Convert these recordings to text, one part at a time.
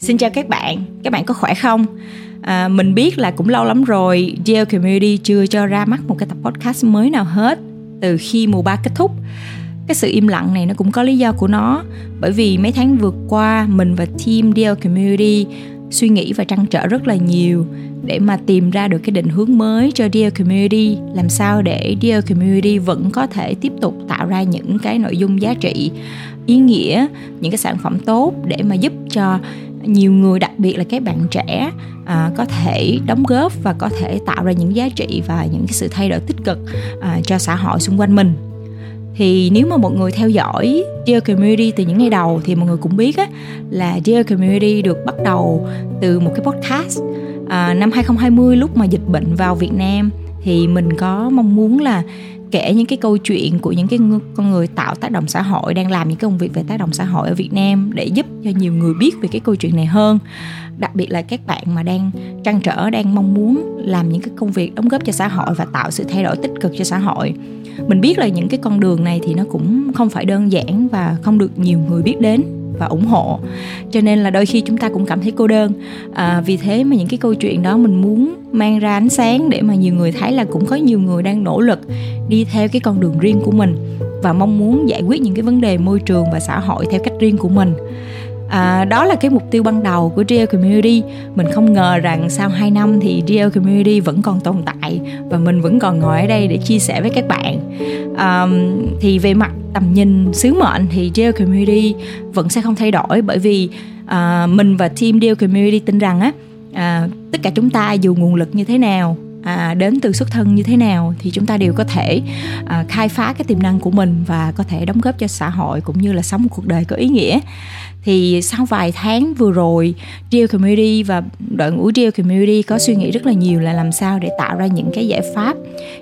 Xin chào các bạn, các bạn có khỏe không? À, mình biết là cũng lâu lắm rồi DL Community chưa cho ra mắt một cái tập podcast mới nào hết từ khi mùa 3 kết thúc. Cái sự im lặng này nó cũng có lý do của nó bởi vì mấy tháng vừa qua mình và team DL Community suy nghĩ và trăn trở rất là nhiều để mà tìm ra được cái định hướng mới cho Dear Community làm sao để Dear Community vẫn có thể tiếp tục tạo ra những cái nội dung giá trị ý nghĩa những cái sản phẩm tốt để mà giúp cho nhiều người đặc biệt là các bạn trẻ à, có thể đóng góp và có thể tạo ra những giá trị và những cái sự thay đổi tích cực à, cho xã hội xung quanh mình. Thì nếu mà mọi người theo dõi Dear Community từ những ngày đầu thì mọi người cũng biết á, là Dear Community được bắt đầu từ một cái podcast à, năm 2020 lúc mà dịch bệnh vào Việt Nam. Thì mình có mong muốn là kể những cái câu chuyện của những cái con người tạo tác động xã hội, đang làm những cái công việc về tác động xã hội ở Việt Nam để giúp cho nhiều người biết về cái câu chuyện này hơn. Đặc biệt là các bạn mà đang trăn trở, đang mong muốn làm những cái công việc đóng góp cho xã hội và tạo sự thay đổi tích cực cho xã hội. Mình biết là những cái con đường này thì nó cũng không phải đơn giản và không được nhiều người biết đến và ủng hộ. Cho nên là đôi khi chúng ta cũng cảm thấy cô đơn. À, vì thế mà những cái câu chuyện đó mình muốn mang ra ánh sáng để mà nhiều người thấy là cũng có nhiều người đang nỗ lực đi theo cái con đường riêng của mình và mong muốn giải quyết những cái vấn đề môi trường và xã hội theo cách riêng của mình à, đó là cái mục tiêu ban đầu của Real Community. Mình không ngờ rằng sau 2 năm thì Real Community vẫn còn tồn tại và mình vẫn còn ngồi ở đây để chia sẻ với các bạn. À, thì về mặt tầm nhìn sứ mệnh thì Real Community vẫn sẽ không thay đổi bởi vì à, mình và team Real Community tin rằng á à, tất cả chúng ta dù nguồn lực như thế nào à, đến từ xuất thân như thế nào thì chúng ta đều có thể à, khai phá cái tiềm năng của mình và có thể đóng góp cho xã hội cũng như là sống một cuộc đời có ý nghĩa. Thì sau vài tháng vừa rồi Real Community và đội ngũ Real Community có suy nghĩ rất là nhiều là làm sao để tạo ra những cái giải pháp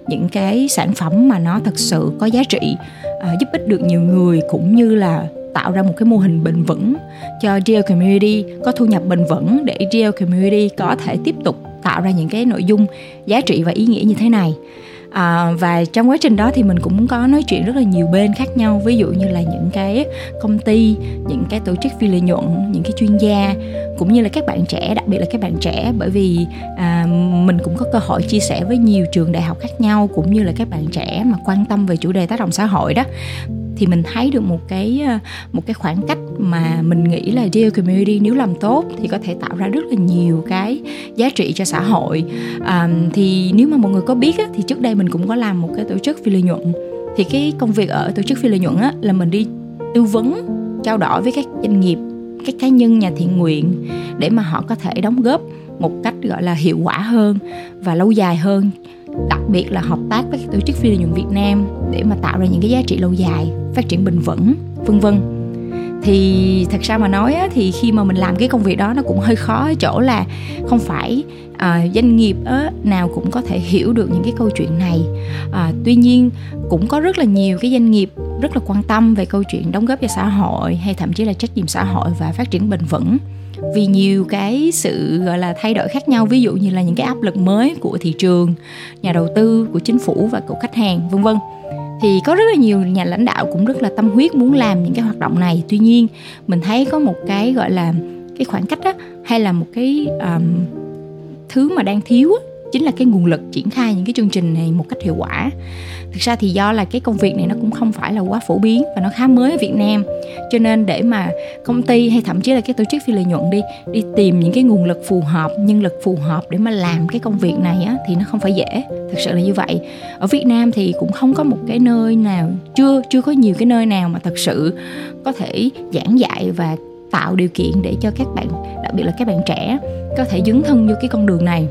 những cái sản phẩm mà nó thật sự có giá trị à, giúp ích được nhiều người cũng như là tạo ra một cái mô hình bền vững cho Real Community có thu nhập bền vững để Real Community có thể tiếp tục tạo ra những cái nội dung giá trị và ý nghĩa như thế này. À, và trong quá trình đó thì mình cũng có nói chuyện rất là nhiều bên khác nhau ví dụ như là những cái công ty những cái tổ chức phi lợi nhuận những cái chuyên gia cũng như là các bạn trẻ đặc biệt là các bạn trẻ. Bởi vì à, mình cũng có cơ hội chia sẻ với nhiều trường đại học khác nhau cũng như là các bạn trẻ mà quan tâm về chủ đề tác động xã hội đó thì mình thấy được một cái ờ, một cái khoảng cách mà mình nghĩ là deal community nếu làm tốt thì có thể tạo ra rất là nhiều cái giá trị cho xã hội. À, thì nếu mà mọi người có biết á, thì trước đây mình cũng có làm một cái tổ chức phi lợi nhuận. Thì cái công việc ở tổ chức phi lợi nhuận á, là mình đi tư vấn trao đổi với các doanh nghiệp các cá nhân nhà thiện nguyện để mà họ có thể đóng góp một cách gọi là hiệu quả hơn và lâu dài hơn đặc biệt là hợp tác với các tổ chức phi lợi nhuận Việt Nam để mà tạo ra những cái giá trị lâu dài phát triển bền vững vân vân. Thì thật ra mà nói á, thì khi mà mình làm cái công việc đó nó cũng hơi khó ở chỗ là không phải à, doanh nghiệp á, nào cũng có thể hiểu được những cái câu chuyện này. À, tuy nhiên cũng có rất là nhiều cái doanh nghiệp rất là quan tâm về câu chuyện đóng góp cho xã hội hay thậm chí là trách nhiệm xã hội và phát triển bền vững vì nhiều cái sự gọi là thay đổi khác nhau. Ví dụ như là những cái áp lực mới của thị trường nhà đầu tư của chính phủ và của khách hàng vân vân. Thì có rất là nhiều nhà lãnh đạo cũng rất là tâm huyết muốn làm những cái hoạt động này. Tuy nhiên mình thấy có một cái gọi là cái khoảng cách á hay là một cái um, thứ mà đang thiếu á, chính là cái nguồn lực triển khai những cái chương trình này một cách hiệu quả. Thực ra thì do là cái công việc này nó cũng không phải là quá phổ biến và nó khá mới ở Việt Nam. Cho nên để mà công ty hay thậm chí là cái tổ chức phi lợi nhuận đi đi tìm những cái nguồn lực phù hợp, nhân lực phù hợp để mà làm cái công việc này á, thì nó không phải dễ. Thực sự là như vậy. Ở Việt Nam thì cũng không có một cái nơi nào, chưa chưa có nhiều cái nơi nào mà thật sự có thể giảng dạy và tạo điều kiện để cho các bạn, đặc biệt là các bạn trẻ, có thể dấn thân vô cái con đường này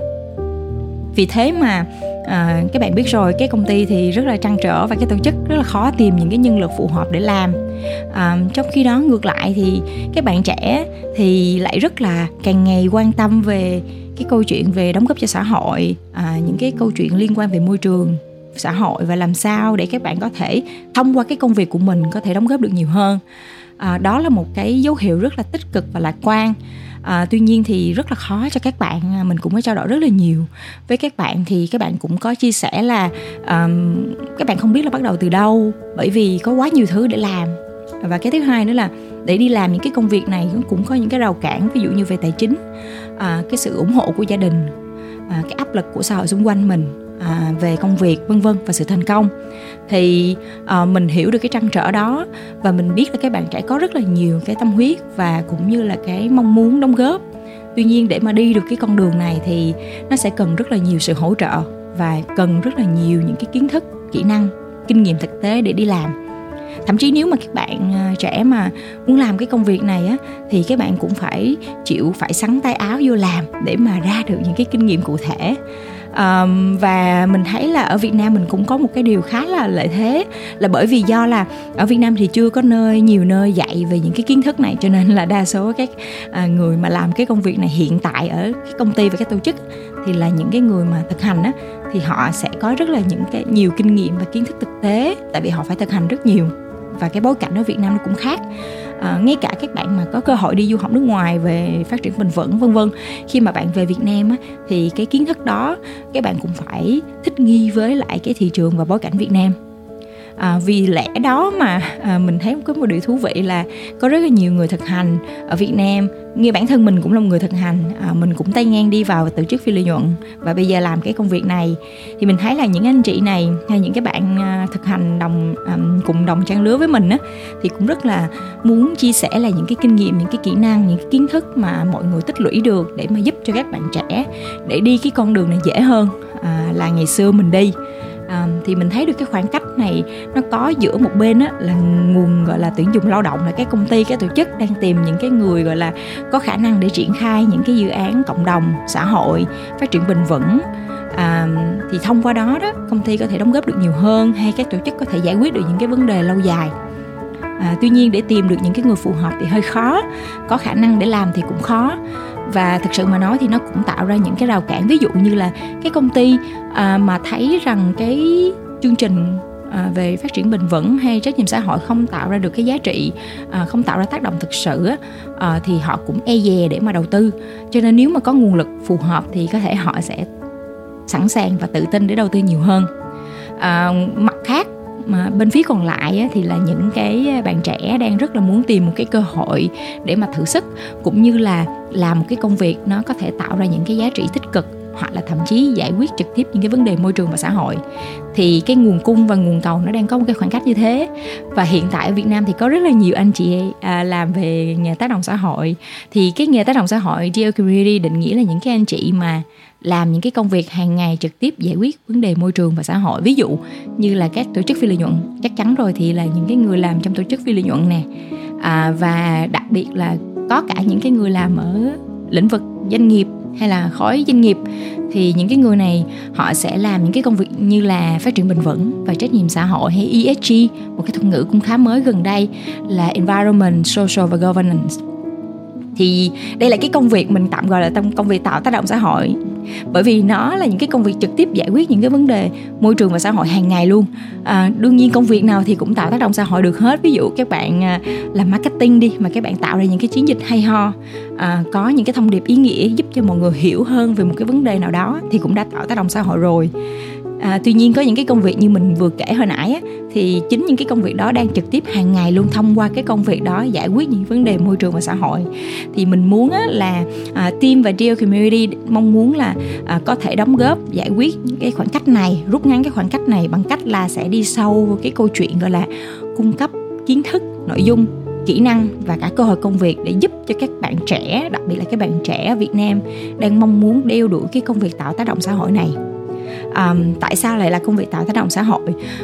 vì thế mà à, các bạn biết rồi cái công ty thì rất là trăn trở và cái tổ chức rất là khó tìm những cái nhân lực phù hợp để làm. À, trong khi đó ngược lại thì các bạn trẻ thì lại rất là càng ngày quan tâm về cái câu chuyện về đóng góp cho xã hội à, những cái câu chuyện liên quan về môi trường xã hội và làm sao để các bạn có thể thông qua cái công việc của mình có thể đóng góp được nhiều hơn. À, đó là một cái dấu hiệu rất là tích cực và lạc quan à, tuy nhiên thì rất là khó cho các bạn à, mình cũng có trao đổi rất là nhiều với các bạn. Thì các bạn cũng có chia sẻ là um, các bạn không biết là bắt đầu từ đâu bởi vì có quá nhiều thứ để làm. Và cái thứ hai nữa là để đi làm những cái công việc này cũng có những cái rào cản ví dụ như về tài chính à, cái sự ủng hộ của gia đình à, cái áp lực của xã hội xung quanh mình à, về công việc vân vân và sự thành công. Thì à, mình hiểu được cái trăn trở đó và mình biết là các bạn trẻ có rất là nhiều cái tâm huyết và cũng như là cái mong muốn đóng góp. Tuy nhiên để mà đi được cái con đường này thì nó sẽ cần rất là nhiều sự hỗ trợ và cần rất là nhiều những cái kiến thức kỹ năng kinh nghiệm thực tế để đi làm. Thậm chí nếu mà các bạn ờ, trẻ mà muốn làm cái công việc này á thì các bạn cũng phải chịu phải sắn tay áo vô làm để mà ra được những cái kinh nghiệm cụ thể um, và mình thấy là ở Việt Nam mình cũng có một cái điều khá là lợi thế là bởi vì do là ở Việt Nam thì chưa có nơi nhiều nơi dạy về những cái kiến thức này cho nên là đa số các uh, người mà làm cái công việc này hiện tại ở cái công ty và các tổ chức thì là những cái người mà thực hành á thì họ sẽ có rất là những cái nhiều kinh nghiệm và kiến thức thực tế tại vì họ phải thực hành rất nhiều và cái bối cảnh ở Việt Nam nó cũng khác. À, ngay cả các bạn mà có cơ hội đi du học nước ngoài về phát triển bền vững vân vân khi mà bạn về Việt Nam á, thì cái kiến thức đó các bạn cũng phải thích nghi với lại cái thị trường và bối cảnh Việt Nam. À, vì lẽ đó mà à, mình thấy có một điều thú vị là có rất là nhiều người thực hành ở Việt Nam như bản thân mình cũng là một người thực hành à, mình cũng tay ngang đi vào tổ chức phi lợi nhuận. Và bây giờ làm cái công việc này thì mình thấy là những anh chị này hay những cái bạn à, thực hành đồng à, cùng đồng trang lứa với mình á thì cũng rất là muốn chia sẻ là những cái kinh nghiệm những cái kỹ năng những cái kiến thức mà mọi người tích lũy được để mà giúp cho các bạn trẻ để đi cái con đường này dễ hơn à, là ngày xưa mình đi. À, thì mình thấy được cái khoảng cách này nó có giữa một bên á, là nguồn gọi là tuyển dụng lao động là cái công ty cái tổ chức đang tìm những cái người gọi là có khả năng để triển khai những cái dự án cộng đồng xã hội phát triển bền vững. À, thì thông qua đó đó công ty có thể đóng góp được nhiều hơn hay các tổ chức có thể giải quyết được những cái vấn đề lâu dài. À, tuy nhiên để tìm được những cái người phù hợp thì hơi khó có khả năng để làm thì cũng khó. Và thực sự mà nói thì nó cũng tạo ra những cái rào cản. Ví dụ như là cái công ty à, mà thấy rằng cái chương trình à, về phát triển bền vững hay trách nhiệm xã hội không tạo ra được cái giá trị à, không tạo ra tác động thực sự à, thì họ cũng e dè để mà đầu tư. Cho nên nếu mà có nguồn lực phù hợp thì có thể họ sẽ sẵn sàng và tự tin để đầu tư nhiều hơn. À, mặt khác mà bên phía còn lại á, thì là những cái bạn trẻ đang rất là muốn tìm một cái cơ hội để mà thử sức cũng như là làm một cái công việc nó có thể tạo ra những cái giá trị tích cực hoặc là thậm chí giải quyết trực tiếp những cái vấn đề môi trường và xã hội thì cái nguồn cung và nguồn cầu nó đang có một cái khoảng cách như thế. Và hiện tại ở Việt Nam thì có rất là nhiều anh chị à, làm về nghề tác động xã hội. Thì cái nghề tác động xã hội Geo Community định nghĩa là những cái anh chị mà làm những cái công việc hàng ngày trực tiếp giải quyết vấn đề môi trường và xã hội. Ví dụ như là các tổ chức phi lợi nhuận chắc chắn rồi thì là những cái người làm trong tổ chức phi lợi nhuận nè. À, và đặc biệt là có cả những cái người làm ở lĩnh vực doanh nghiệp hay là khối doanh nghiệp, thì những cái người này họ sẽ làm những cái công việc như là phát triển bền vững và trách nhiệm xã hội hay ESG một cái thuật ngữ cũng khá mới gần đây là environment, social và governance thì đây là cái công việc mình tạm gọi là công việc tạo tác động xã hội. Bởi vì nó là những cái công việc trực tiếp giải quyết những cái vấn đề môi trường và xã hội hàng ngày luôn. À, đương nhiên công việc nào thì cũng tạo tác động xã hội được hết. Ví dụ các bạn à, làm marketing đi mà các bạn tạo ra những cái chiến dịch hay ho à, có những cái thông điệp ý nghĩa giúp cho mọi người hiểu hơn về một cái vấn đề nào đó thì cũng đã tạo tác động xã hội rồi à, tuy nhiên có những cái công việc như mình vừa kể hồi nãy á, thì chính những cái công việc đó đang trực tiếp hàng ngày luôn thông qua cái công việc đó giải quyết những vấn đề môi trường và xã hội. Thì mình muốn á, là à, team và deal community mong muốn là à, có thể đóng góp giải quyết cái khoảng cách này rút ngắn cái khoảng cách này bằng cách là sẽ đi sâu vào cái câu chuyện gọi là cung cấp kiến thức nội dung kỹ năng và cả cơ hội công việc để giúp cho các bạn trẻ đặc biệt là các bạn trẻ ở Việt Nam đang mong muốn đeo đuổi cái công việc tạo tác động xã hội này um, tại sao lại là công việc tạo tác động xã hội?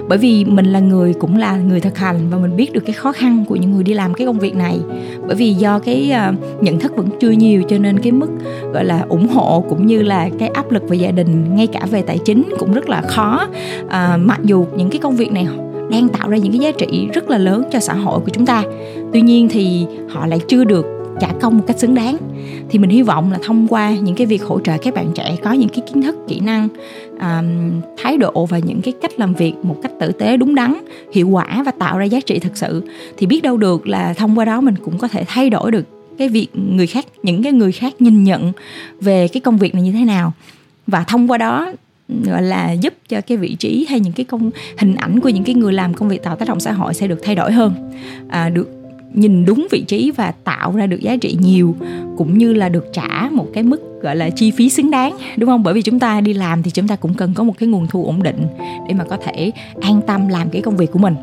Bởi vì mình là người cũng là người thực hành và mình biết được cái khó khăn của những người đi làm cái công việc này. Bởi vì do cái uh, nhận thức vẫn chưa nhiều cho nên cái mức gọi là ủng hộ cũng như là cái áp lực về gia đình ngay cả về tài chính cũng rất là khó. Uh, mặc dù những cái công việc này đang tạo ra những cái giá trị rất là lớn cho xã hội của chúng ta. Tuy nhiên thì họ lại chưa được trả công một cách xứng đáng. Thì mình hy vọng là thông qua những cái việc hỗ trợ các bạn trẻ có những cái kiến thức kỹ năng um, thái độ và những cái cách làm việc một cách tử tế đúng đắn hiệu quả và tạo ra giá trị thực sự thì biết đâu được là thông qua đó mình cũng có thể thay đổi được cái việc người khác những cái người khác nhìn nhận về cái công việc này như thế nào. Và thông qua đó gọi là giúp cho cái vị trí hay những cái công hình ảnh của những cái người làm công việc tạo tác động xã hội sẽ được thay đổi hơn à, được nhìn đúng vị trí và tạo ra được giá trị nhiều cũng như là được trả một cái mức gọi là chi phí xứng đáng đúng không? Bởi vì chúng ta đi làm thì chúng ta cũng cần có một cái nguồn thu ổn định để mà có thể an tâm làm cái công việc của mình.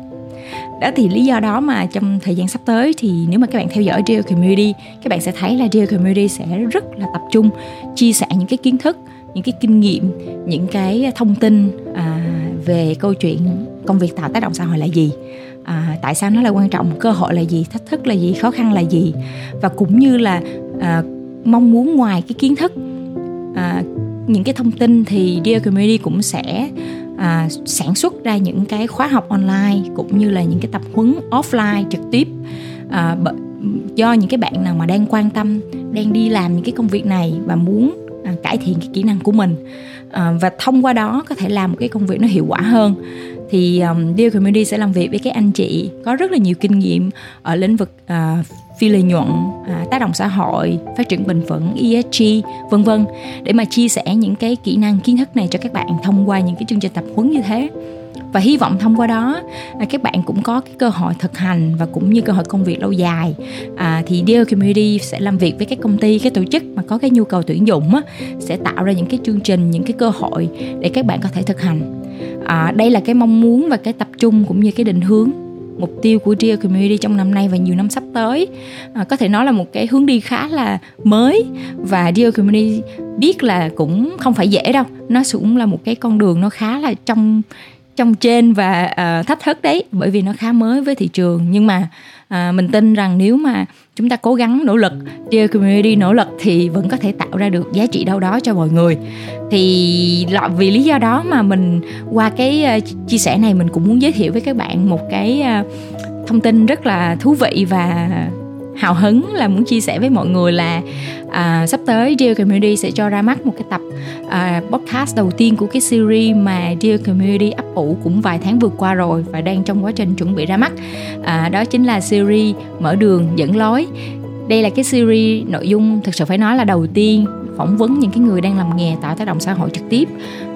Đó thì lý do đó mà trong thời gian sắp tới thì nếu mà các bạn theo dõi Deal Community các bạn sẽ thấy là Deal Community sẽ rất là tập trung chia sẻ những cái kiến thức những cái kinh nghiệm những cái thông tin à, về câu chuyện công việc tạo tác động xã hội là gì à, tại sao nó là quan trọng? Cơ hội là gì? Thách thức là gì? Khó khăn là gì? Và cũng như là à, mong muốn ngoài cái kiến thức à, những cái thông tin thì Dear Community cũng sẽ à, sản xuất ra những cái khóa học online cũng như là những cái tập huấn offline trực tiếp à, do những cái bạn nào mà đang quan tâm đang đi làm những cái công việc này và muốn à, cải thiện cái kỹ năng của mình. À, và thông qua đó có thể làm một cái công việc nó hiệu quả hơn thì um, Deal Community sẽ làm việc với các anh chị có rất là nhiều kinh nghiệm ở lĩnh vực uh, phi lợi nhuận, uh, tác động xã hội, phát triển bền vững, ESG, vân vân để mà chia sẻ những cái kỹ năng kiến thức này cho các bạn thông qua những cái chương trình tập huấn như thế. Và hy vọng thông qua đó à, các bạn cũng có cái cơ hội thực hành và cũng như cơ hội công việc lâu dài. À, thì Deal Community sẽ làm việc với các công ty các tổ chức mà có cái nhu cầu tuyển dụng á, sẽ tạo ra những cái chương trình những cái cơ hội để các bạn có thể thực hành à, đây là cái mong muốn và cái tập trung cũng như cái định hướng mục tiêu của Dear Community trong năm nay và nhiều năm sắp tới. À, có thể nói là một cái hướng đi khá là mới và Dear Community biết là cũng không phải dễ đâu. Nó cũng là một cái con đường nó khá là trong trong trên và uh, thách thức đấy bởi vì nó khá mới với thị trường. Nhưng mà uh, mình tin rằng nếu mà chúng ta cố gắng nỗ lực Dear Community nỗ lực thì vẫn có thể tạo ra được giá trị đâu đó cho mọi người. Thì vì lý do đó mà mình qua cái uh, chia sẻ này mình cũng muốn giới thiệu với các bạn một cái uh, thông tin rất là thú vị và hào hứng là muốn chia sẻ với mọi người là à, sắp tới Dear Community sẽ cho ra mắt một cái tập à, podcast đầu tiên của cái series mà Dear Community ấp ủ cũng vài tháng vừa qua rồi và đang trong quá trình chuẩn bị ra mắt. À, đó chính là series mở đường dẫn lối đây là cái series nội dung thực sự phải nói là đầu tiên phỏng vấn những cái người đang làm nghề tạo tác động xã hội trực tiếp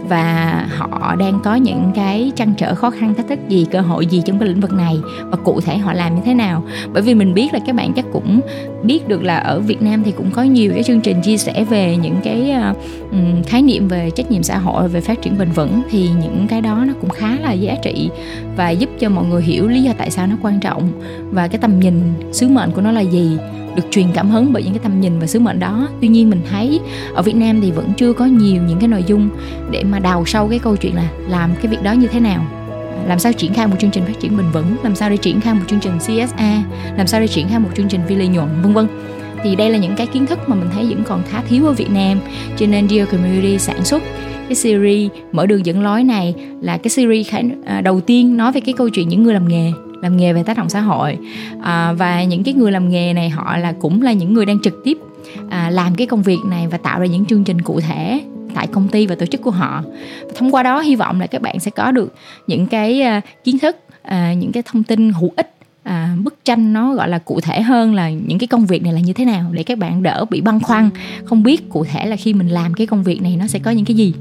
và họ đang có những cái trăn trở khó khăn thách thức gì cơ hội gì trong cái lĩnh vực này và cụ thể họ làm như thế nào. Bởi vì mình biết là các bạn chắc cũng biết được là ở Việt Nam thì cũng có nhiều cái chương trình chia sẻ về những cái uh, khái niệm về trách nhiệm xã hội về phát triển bền vững thì những cái đó nó cũng khá là giá trị và giúp cho mọi người hiểu lý do tại sao nó quan trọng và cái tầm nhìn sứ mệnh của nó là gì được truyền cảm hứng bởi những cái tầm nhìn và sứ mệnh đó. Tuy nhiên mình thấy ở Việt Nam thì vẫn chưa có nhiều những cái nội dung để mà đào sâu cái câu chuyện là làm cái việc đó như thế nào. Làm sao triển khai một chương trình phát triển bền vững? Làm sao để triển khai một chương trình CSA làm sao để triển khai một chương trình phi lợi nhuận? Vân vân. Thì đây là những cái kiến thức mà mình thấy vẫn còn khá thiếu ở Việt Nam. Cho nên Dear Community sản xuất cái series mở đường dẫn lối này là cái series à, đầu tiên nói về cái câu chuyện những người làm nghề làm nghề về tác động xã hội. À, và những cái người làm nghề này họ là cũng là những người đang trực tiếp à, làm cái công việc này và tạo ra những chương trình cụ thể tại công ty và tổ chức của họ. Thông qua đó hy vọng là các bạn sẽ có được những cái à, kiến thức à, những cái thông tin hữu ích à, bức tranh nó gọi là cụ thể hơn là những cái công việc này là như thế nào để các bạn đỡ bị băn khoăn không biết cụ thể là khi mình làm cái công việc này nó sẽ có những cái gì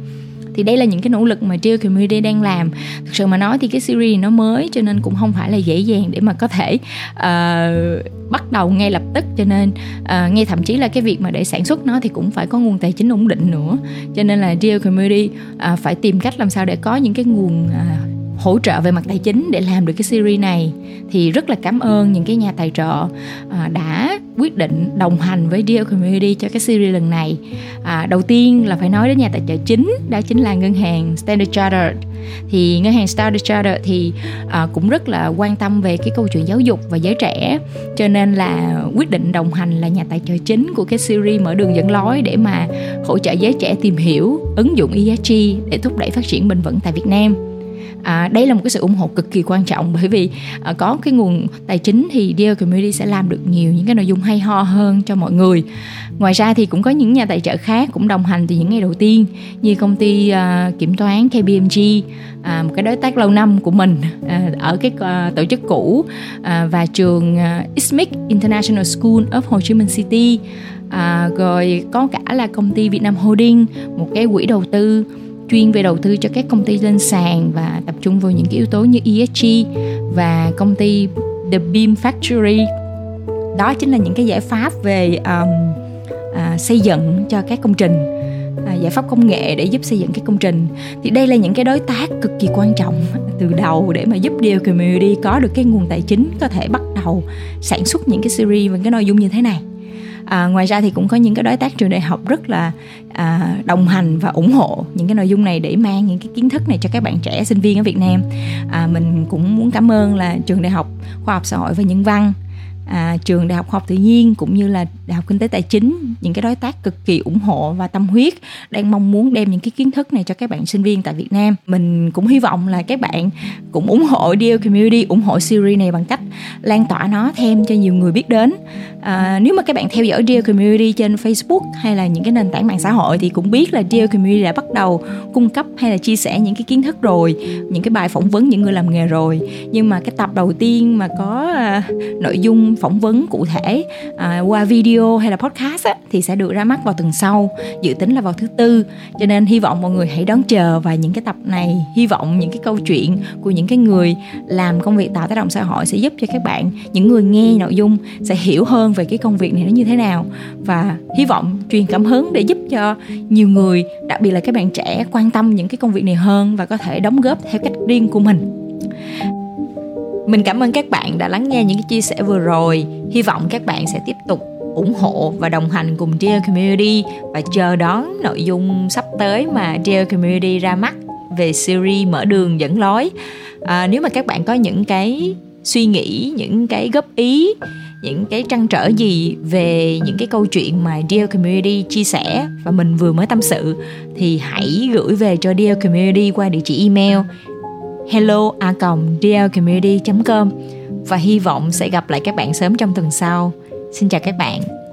thì đây là những cái nỗ lực mà Dear Community đang làm. Thực sự mà nói thì cái series nó mới cho nên cũng không phải là dễ dàng để mà có thể uh, bắt đầu ngay lập tức. Cho nên uh, ngay thậm chí là cái việc mà để sản xuất nó thì cũng phải có nguồn tài chính ổn định nữa. Cho nên là Dear Community uh, phải tìm cách làm sao để có những cái nguồn uh, hỗ trợ về mặt tài chính để làm được cái series này thì rất là cảm ơn những cái nhà tài trợ à, đã quyết định đồng hành với Deal Community cho cái series lần này. À, đầu tiên là phải nói đến nhà tài trợ chính đó chính là ngân hàng Standard Chartered. Thì ngân hàng Standard Chartered thì à, cũng rất là quan tâm về cái câu chuyện giáo dục và giới trẻ cho nên là quyết định đồng hành là nhà tài trợ chính của cái series mở đường dẫn lối để mà hỗ trợ giới trẻ tìm hiểu ứng dụng ESG để thúc đẩy phát triển bền vững tại Việt Nam à, đây là một cái sự ủng hộ cực kỳ quan trọng bởi vì à, có cái nguồn tài chính thì Dear Community sẽ làm được nhiều những cái nội dung hay ho hơn cho mọi người. Ngoài ra thì cũng có những nhà tài trợ khác cũng đồng hành từ những ngày đầu tiên như công ty à, kiểm toán KPMG à, một cái đối tác lâu năm của mình à, ở cái à, tổ chức cũ à, và trường à, ISMIC International School of Ho Chi Minh City. À, rồi có cả là công ty Việt Nam Holding một cái quỹ đầu tư chuyên về đầu tư cho các công ty lên sàn và tập trung vào những cái yếu tố như ESG và công ty The Beam Factory. Đó chính là những cái giải pháp về um, à, xây dựng cho các công trình à, giải pháp công nghệ để giúp xây dựng các công trình. Thì đây là những cái đối tác cực kỳ quan trọng từ đầu để mà giúp điều Community có được cái nguồn tài chính có thể bắt đầu sản xuất những cái series và cái nội dung như thế này à, ngoài ra thì cũng có những cái đối tác trường đại học rất là à, đồng hành và ủng hộ những cái nội dung này để mang những cái kiến thức này cho các bạn trẻ sinh viên ở Việt Nam. À, mình cũng muốn cảm ơn là trường đại học khoa học xã hội và nhân văn à, trường đại học khoa học tự nhiên cũng như là đại học kinh tế tài chính những cái đối tác cực kỳ ủng hộ và tâm huyết đang mong muốn đem những cái kiến thức này cho các bạn sinh viên tại Việt Nam. Mình cũng hy vọng là các bạn cũng ủng hộ Deal Community ủng hộ series này bằng cách lan tỏa nó thêm cho nhiều người biết đến. À, nếu mà các bạn theo dõi Deal Community trên Facebook hay là những cái nền tảng mạng xã hội thì cũng biết là Deal Community đã bắt đầu cung cấp hay là chia sẻ những cái kiến thức rồi những cái bài phỏng vấn những người làm nghề rồi. Nhưng mà cái tập đầu tiên mà có à, nội dung phỏng vấn cụ thể à, qua video hay là podcast á, thì sẽ được ra mắt vào tuần sau dự tính là vào thứ tư. Cho nên hy vọng mọi người hãy đón chờ và những cái tập này hy vọng những cái câu chuyện của những cái người làm công việc tạo tác động xã hội sẽ giúp cho các bạn những người nghe nội dung sẽ hiểu hơn về cái công việc này nó như thế nào. Và hy vọng truyền cảm hứng để giúp cho nhiều người đặc biệt là các bạn trẻ quan tâm những cái công việc này hơn và có thể đóng góp theo cách riêng của mình mình cảm ơn các bạn đã lắng nghe những cái chia sẻ vừa rồi. Hy vọng các bạn sẽ tiếp tục ủng hộ và đồng hành cùng Dear Community và chờ đón nội dung sắp tới mà Dear Community ra mắt về series mở đường dẫn lối. À, nếu mà các bạn có những cái suy nghĩ những cái góp ý những cái trăn trở gì về những cái câu chuyện mà Dear Community chia sẻ và mình vừa mới tâm sự thì hãy gửi về cho Dear Community qua địa chỉ email hello a com và hy vọng sẽ gặp lại các bạn sớm trong tuần sau. Xin chào các bạn.